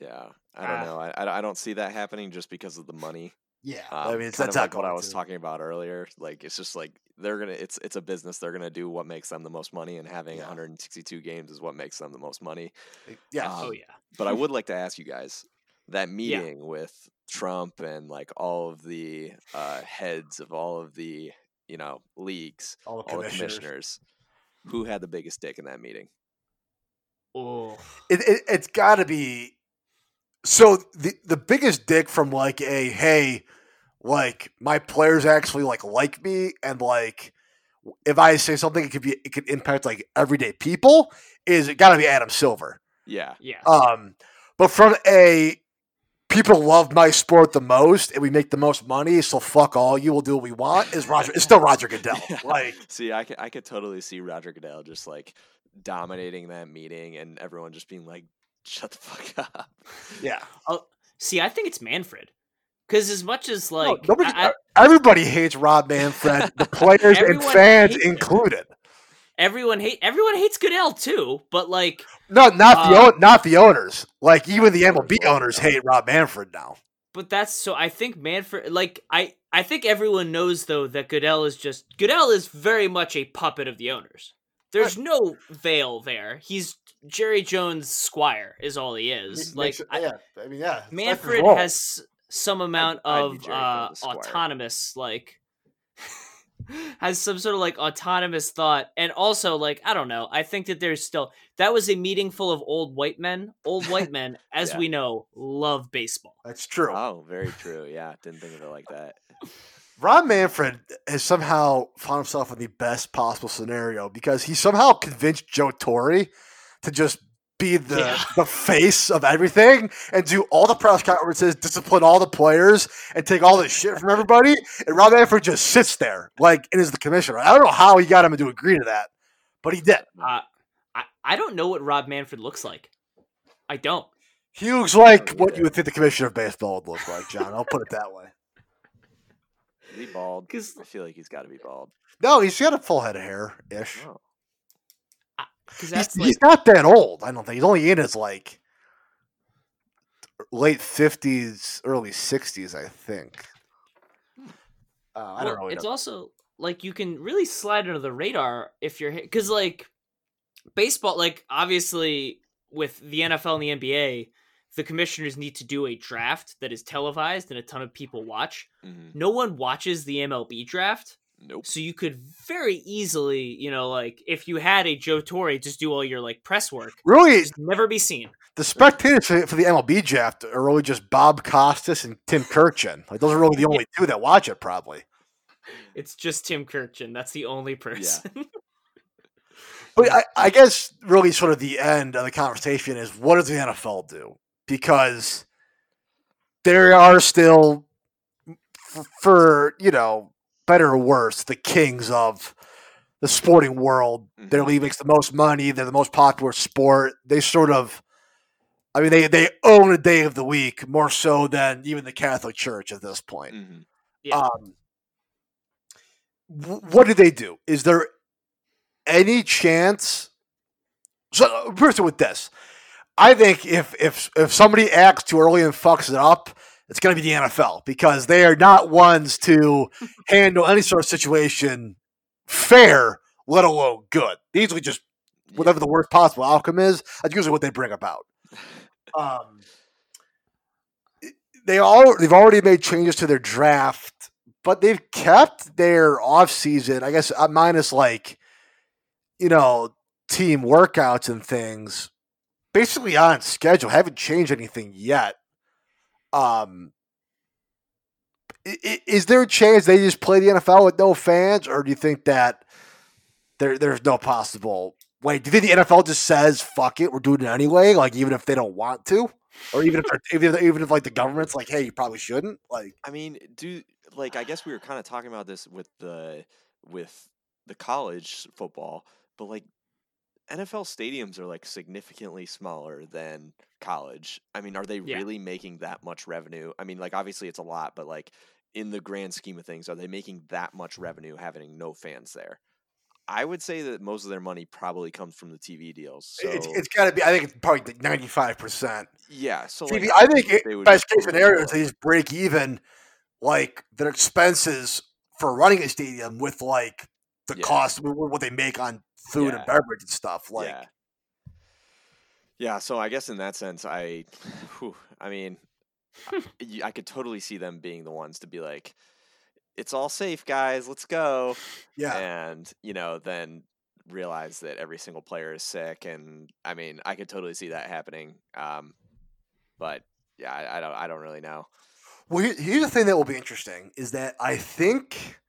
Yeah, I don't Ah. know. I, I I don't see that happening just because of the money. Yeah, Um, I mean, it's, kind that's of like what I was to. talking about earlier. Like it's just like they're gonna. It's it's a business. They're gonna do what makes them the most money, and having Yeah. 162 games is what makes them the most money. Yeah, Um, oh yeah But I would like to ask you guys that meeting with Trump and like all of the uh, heads of all of the you know leagues, all the all the commissioners. commissioners, who had the biggest dick in that meeting? oh it, it it's got to be so the the biggest dick from like a hey like my players actually like like me and like if i say something it could be it could impact like everyday people is it got to be adam silver Yeah, yeah um but from a people love my sport the most and we make the most money so fuck all you will do what we want is roger it's still roger goodell (laughs) Yeah. like See, I could I could totally see Roger Goodell just like dominating that meeting and everyone just being like, "Shut the fuck up." yeah oh, see i think it's manfred because as much as No, like nobody, I- I- everybody hates rob manfred the players and (laughs) fans included. him. Everyone hate everyone hates goodell too but like No, not the own, not the owners. Like even the MLB owners hate Rob Manfred now. But that's so. I think Manfred, like I, I think everyone knows though that Goodell is just Goodell is very much a puppet of the owners. There's no veil there. He's Jerry Jones' squire, is all he is. like I- yeah, I mean, yeah. Manfred has some amount I'd of uh, autonomous, like (laughs) has some sort of like autonomous thought, and also like I don't know. I think that there's still that was a meeting full of old white men. Old white (laughs) men, as Yeah. we know, love baseball. That's true. Oh, very true. Yeah, didn't think of it like that. Rob Manfred has somehow found himself in the best possible scenario because he somehow convinced Joe Torre to just be the, Yeah. the face of everything and do all the press conferences, discipline all the players, and take all the shit from everybody. And Rob Manfred just sits there, like, and is the commissioner. I don't know how he got him to agree to that, but he did. Uh, I I don't know what Rob Manfred looks like. I don't. He looks like Oh, what yeah. you would think the commissioner of baseball would look like, John. I'll put it that way. (laughs) Is he bald? 'Cause- I feel like he's got to be bald. No, he's got a full head of hair ish. Oh. Because He's, that's he's like not that old. I don't think he's only in his like late fifties, early sixties. I think. Uh, I don't well, know. It's also like you can really slide under the radar if you're because like baseball, like obviously with the NFL and the NBA, the commissioners need to do a draft that is televised and a ton of people watch. Mhm. No one watches the MLB draft. Nope. So you could very easily, you know, like if you had a Joe Torre just do all your like press work, really, just never be seen. the spectators for for the MLB draft are really just Bob Costas and Tim Kurkjian. Like those are really the only two that watch it, probably. It's just Tim Kurkjian. That's the only person. (laughs) But I, I guess really sort of the end of the conversation is what does the NFL do? Because there are still, f- for you know, better or worse, the kings of the sporting world. Their Mhm. league makes the most money. They're the most popular sport. They sort of, I mean, they they own a day of the week more so than even the Catholic Church at this point. Mhm. Yeah. Um, wh- what do they do? Is there any chance? So, uh, first with this, I think if if if somebody acts too early and fucks it up, it's going to be the NFL because they are not ones to handle any sort of situation fair, let alone good. They usually just whatever the worst possible outcome is. That's usually what they bring about. (laughs) Um, they all they've already made changes to their draft, but they've kept their offseason, I guess, uh, minus like you know team workouts and things, basically on schedule. Haven't changed anything yet. Um, is there a chance they just play the NFL with no fans, or do you think that there there's no possible way? Do you think the NFL just says "fuck it"? We're doing it anyway, like even if they don't want to, or even if even if, even if like the government's like, "Hey, you probably shouldn't." Like, I mean, do like I guess we were kind of talking about this with the with the college football, but like NFL stadiums are like significantly smaller than college. I mean, are they Yeah. really making that much revenue? I mean, like obviously it's a lot, but like in the grand scheme of things, are they making that much revenue having no fans there? I would say that most of their money probably comes from the TV deals. So it's, it's got to be. I think it's probably ninety five percent. yeah, so TV, like, I think it, best case scenario is they just break even, like their expenses for running a stadium with like the Yeah. cost, wh- wh- what they make on food Yeah. and beverage and stuff. Like, yeah. Yeah, so I guess in that sense, I, whew, I mean, (laughs) I could totally see them being the ones to be like, "It's all safe, guys. Let's go," yeah, and you know, then realize that every single player is sick, and I mean, I could totally see that happening. Um, but yeah, I, I don't, I don't really know. Well, here- here's the thing that will be interesting is that I think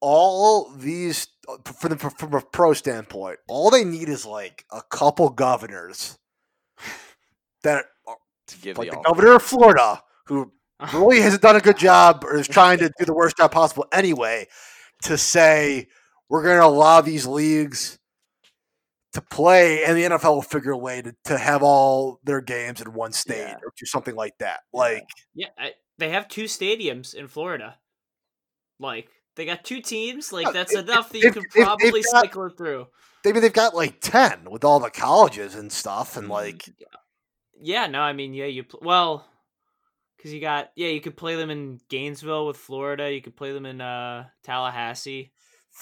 all these, uh, from the from a pro standpoint, all they need is like a couple governors (laughs) that, are- To give like the the governor of Florida, who (laughs) really hasn't done a good job or is trying to do the worst job possible anyway, to say we're going to allow these leagues to play, and the NFL will figure a way to, to have all their games in one state Yeah. or do something like that. Like, Yeah, I, they have two stadiums in Florida. Like they got two teams. Like that's if- enough that you if- could if probably got- cycle it through. maybe they've got like 10 with all the colleges and stuff, and Mhm. like, Yeah, no, I mean, yeah, you pl- well, because you got yeah, you could play them in Gainesville with Florida. You could play them in uh Tallahassee.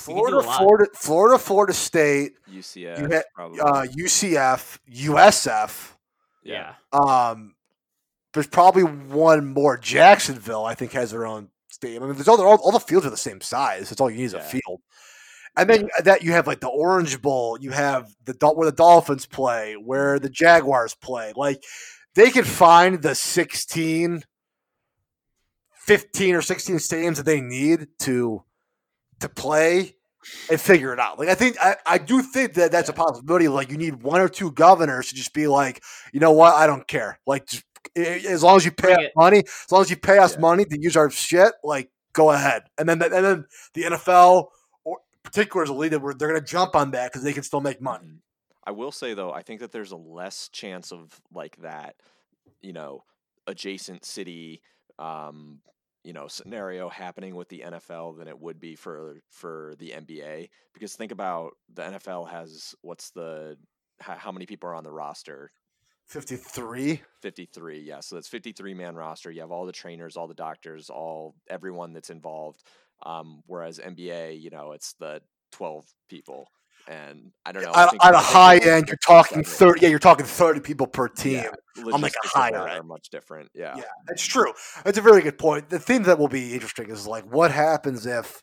You can do a Florida. Florida, Florida, Florida State, UCF, had, probably. uh, UCF, USF. Yeah, Um, there's probably one more. Jacksonville, I think, has their own stadium. I mean, there's all, all, all the fields are the same size. That's all you need is a field. And then that you have like the Orange Bowl. You have the where the Dolphins play, where the mm-hmm. Jaguars play. Like they could find the 16, 15 or 16 stadiums that they need to to play and figure it out. Like I think I, I do think that that's a possibility. Like you need one or two governors to just be like, you know what, I don't care. Like just, as long as you pay Bring us it. money, as long as you pay us Yeah. money to use our shit, like go ahead. And then and then the NFL or particular is a league they're going to jump on that because they can still make money. Mhm. I will say though, I think that there's a less chance of like that, you know, adjacent city, um, you know, scenario happening with the NFL than it would be for for the NBA. Because think about the NFL has what's the how, how many people are on the roster? Fifty three. 53 yeah so that's 53 man roster you have all the trainers all the doctors all everyone that's involved um whereas nba you know it's the 12 people and i don't know I At, think at a high end, you're talking thirty. Yeah, you're talking thirty people per team. Yeah, on, like, a logistics of higher that end. are much different yeah Yeah, it's true. It's a very good point. The thing that will be interesting is like what happens if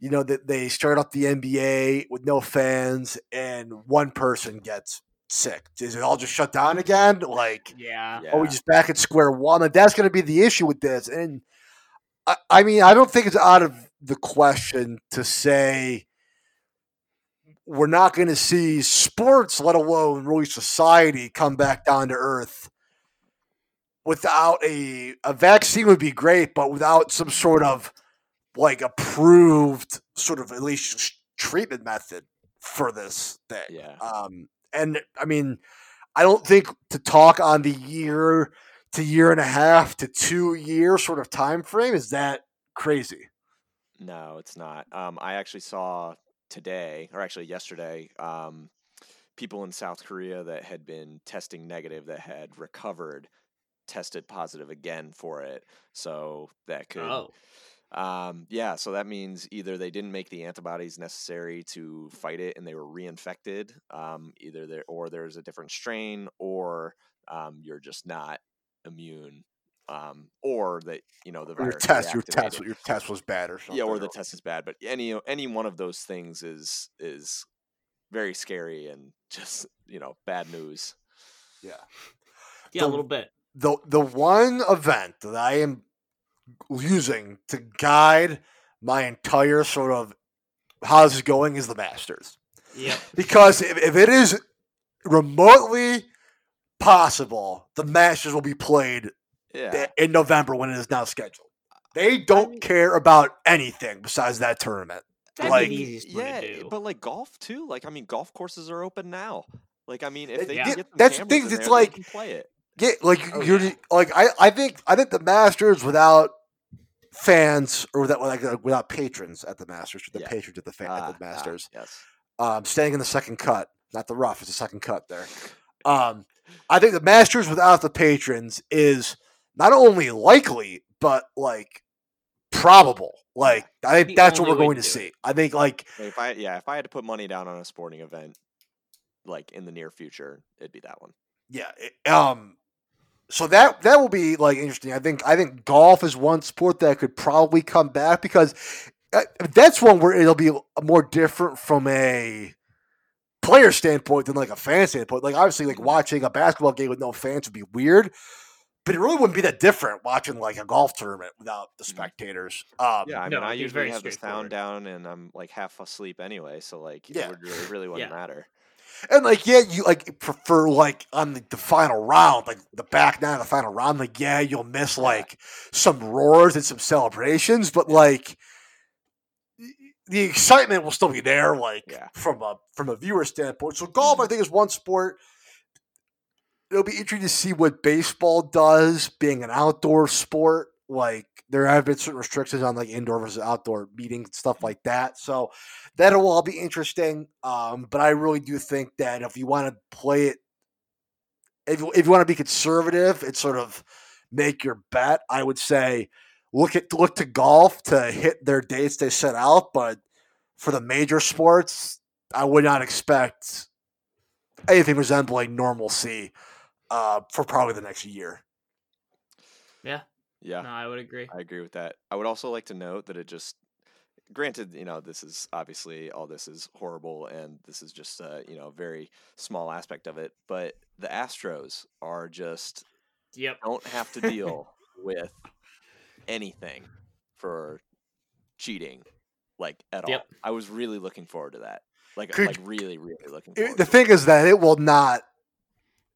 you know that they start up the NBA with no fans and one person gets sick. Is it all just shut down again? Like, yeah. yeah are we just back at square one? Like, that's going to be the issue with this. And I, I mean, I don't think it's out of the question to say we're not going to see sports, let alone really society, come back down to earth without a a vaccine would be great, but without some sort of like approved sort of at least treatment method for this thing. yeah Um, and I mean, I don't think to talk on the year to year and a half to two year sort of time frame is that crazy. no it's not um i actually saw today or actually yesterday um people in south korea that had been testing negative that had recovered tested positive again for it. So that could Oh, um, yeah, so that means either they didn't make the antibodies necessary to fight it and they were reinfected, um, either there or there's a different strain, or um, you're just not immune, um, or that you know the Or your test, your test, your test was bad or something. yeah, or the test is bad. But any any one of those things is is very scary and just you know bad news. yeah. yeah, The- a little bit. the the one event that I am using to guide my entire sort of how this is going is the Masters. Yep. Because if, if it is remotely possible, the Masters will be played Yeah, in November when it is now scheduled. They don't mean- care about anything besides that tournament. That'd Like- the easiest yeah, to do. but like golf too. Like I mean, golf courses are open now. Like I mean, if It- they yeah, get some that's the cameras thing, it's there, like- play it. Yeah, like Oh, you're yeah. like I, I think I think the Masters without fans or without like without patrons at the Masters, the Yeah. patrons at the fa- Ah, at the ah, Masters, yes. um, staying in the second cut, not the rough, it's the second cut there. Um, I think the Masters without the patrons is not only likely but like probable. Like I think that's what we're going to to see. it. I think like Like, If I yeah, if I had to put money down on a sporting event, like in the near future, it'd be that one. yeah, it- um, so that that will be like interesting. I think I think golf is one sport that could probably come back because uh, that's one where it'll be more different from a player standpoint than like a fan standpoint. Like obviously, like watching a basketball game with no fans would be weird, but it really wouldn't be that different watching like a golf tournament without the spectators. Um, Yeah, I no, mean, I usually very have the sound down and I'm like half asleep anyway, so like Yeah. it would really, really wouldn't Yeah. matter. And like, yeah, you like prefer like on the, the final round, like the back nine of the final round, like yeah, you'll miss like some roars and some celebrations, but like the excitement will still be there, like Yeah. from a from a viewer standpoint. So golf, I mm-hmm. think, is one sport. It'll be interesting to see what baseball does, being an outdoor sport. Like there have been certain restrictions on like indoor versus outdoor meetings and stuff like that. So that'll all be interesting. Um, but I really do think that if you want to play it, if you, if you want to be conservative and sort of make your bet, I would say look at look to golf to hit their dates they set out. But for the major sports, I would not expect anything resembling normalcy uh, for probably the next year. Yeah, No, I would agree. I agree with that. I would also like to note that it just granted, you know, this is obviously all this is horrible and this is just a, you know, very small aspect of it, but the Astros are just Yep. don't have to (laughs) deal with anything for cheating like at Yep. all. I was really looking forward to that. Like Could- like really really looking It- forward. the to thing is that it will not.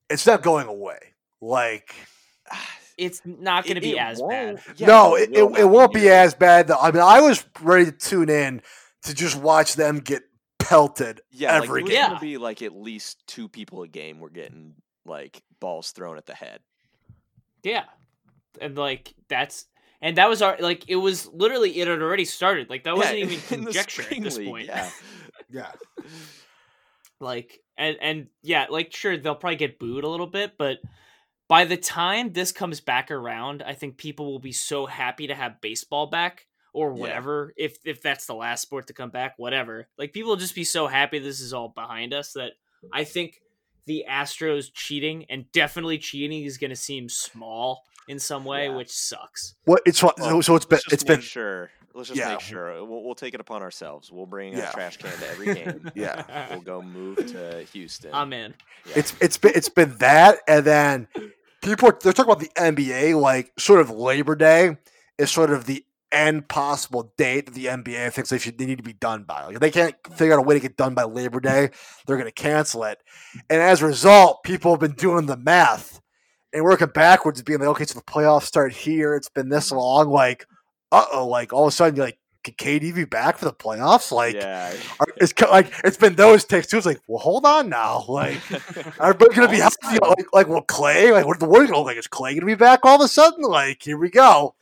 It's not going away. Like (sighs) it. It's not going to be it as bad. won't- yeah, no, it, it, will it not won't be as bad. Though. I mean, I was ready to tune in to just watch them get pelted. Yeah, every like, it was game. gonna Yeah. be like at least two people a game were getting like balls thrown at the head. Yeah. And like that's and that was our like it was literally it had already started. Like that Yeah, wasn't even (laughs) in conjecture at this league, point. Yeah, Yeah, (laughs) Like and and yeah, like sure they'll probably get booed a little bit, but by the time this comes back around, I think people will be so happy to have baseball back or Yeah. whatever. If if that's the last sport to come back, whatever. Like people will just be so happy this is all behind us that I think the Astros cheating and definitely cheating is going to seem small in some way, Yeah. which sucks. what it's what Well, so it's been let's just been sure. Let's just Yeah. make sure we'll, we'll take it upon ourselves. We'll bring Yeah. a trash can to every game. (laughs) Yeah. we'll go move to Houston. I'm in. Yeah. it's it's been it's been that, and then people are, they're talking about the NBA like sort of Labor Day is sort of the end possible date that the NBA thinks they should they need to be done by. Like if they can't figure out a way to get done by Labor Day, they're going to cancel it. And as a result, people have been doing the math and working backwards, being like, okay, so the playoffs start here. It's been this long. Like, uh oh, like all of a sudden you're like. Could KD be back for the playoffs? Like, yeah. are- it's like it's been those takes too. It's like, well, hold on now. (laughs) Like, Everybody's gonna be healthy. Like, like, well, Clay. Like, what the Warriors gonna look like? Is Clay gonna be back all of a sudden? Like, here we go.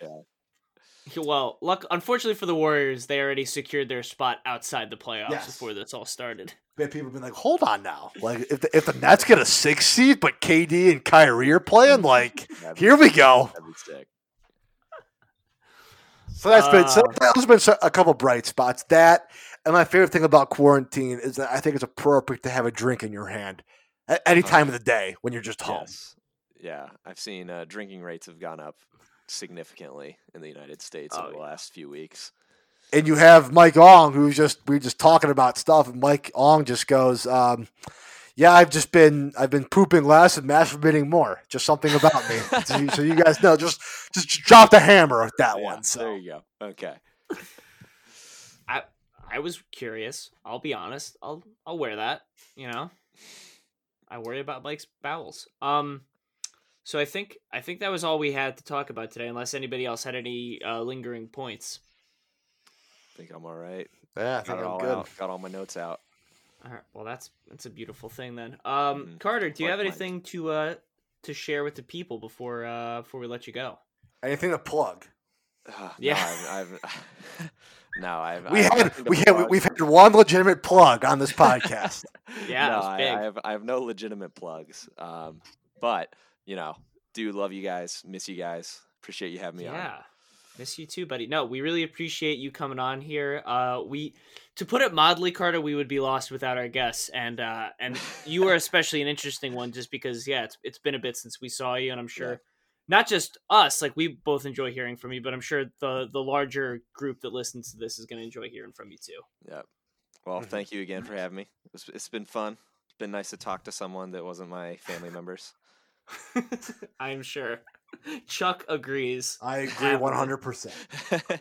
Well, luck. Unfortunately for the Warriors, they already secured their spot outside the playoffs Yes. before this all started. But people have been like, hold on now. Like, if the, if the Nets get a six seed, but KD and Kyrie are playing, (laughs) like, here we go. that'd be sick. So that's been so Uh, there's been a couple bright spots. That and my favorite thing about quarantine is that I think it's appropriate to have a drink in your hand at any time of the day when you're just home. Yes. Yeah, I've seen uh, drinking rates have gone up significantly in the United States Oh, over the last few weeks. And you have Mike Ong, who's just we are just talking about stuff, and Mike Ong just goes, um, "Yeah, I've just been I've been pooping less and masturbating more. Just something about me. (laughs) so, you, so you guys know, just just drop the hammer at that Yeah, one. So There you go. Okay. (laughs) I I was curious. I'll be honest. I'll I'll wear that. You know, I worry about Mike's bowels. Um, so I think I think that was all we had to talk about today, unless anybody else had any uh, lingering points. I think I'm all right. yeah, I Got think it I'm all good. out. Got all my notes out. All right. Well, that's that's a beautiful thing then. Um, Mhm. Carter, do you have anything to uh to share with the people before uh before we let you go? Anything to plug? Uh, Yeah. No, I've, I've (laughs) no, I've. We I have had we had we've had one legitimate plug on this (laughs) podcast. Yeah, no, I. I have I have no legitimate plugs. Um, but you know, do love you guys, miss you guys, appreciate you having me on. Yeah. Miss you too, buddy. No, we really appreciate you coming on here. Uh we to put it mildly, Carter, we would be lost without our guests, and uh, and you are especially an interesting one, just because yeah, it's it's been a bit since we saw you, and I'm sure yeah. not just us, like we both enjoy hearing from you, but I'm sure the the larger group that listens to this is going to enjoy hearing from you too. Yeah. Well, mm-hmm. thank you again for having me. it's, it's been fun. It's been nice to talk to someone that wasn't my family members. (laughs) I'm sure. Chuck agrees. I agree 100%. (laughs)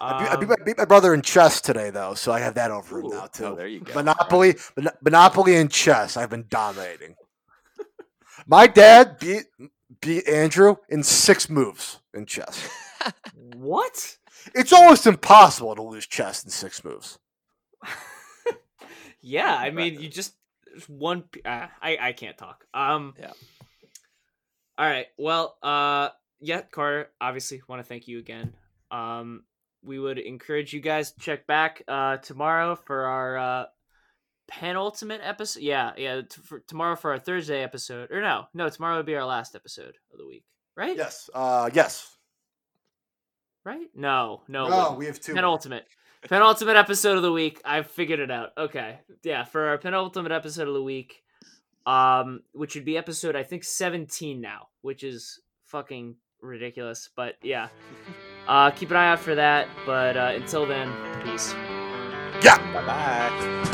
Um, I, beat, I, um, beat, my brother in chess today, though, so I have that over him now too. Oh, there you go. Monopoly, right. Monopoly and chess. I've been dominating. my dad beat beat Andrew in six moves in chess. what? It's almost impossible to lose chess in six moves. (laughs) yeah, I mean, you just one. Uh, I I can't talk. Um. Yeah. All right. Well. Uh. Yeah, Carter. Obviously, want to thank you again. Um. We would encourage you guys to check back uh tomorrow for our uh penultimate episode. Yeah, yeah. T- for, tomorrow for our Thursday episode. Or no, no. Tomorrow would be our last episode of the week. Right. Yes. Uh, yes. Right. No. No. No, we have two. penultimate penultimate episode of the week i've figured it out okay yeah for our penultimate episode of the week um which would be episode i think 17 now which is fucking ridiculous but yeah (laughs) uh keep an eye out for that but uh until then peace Yeah. bye bye.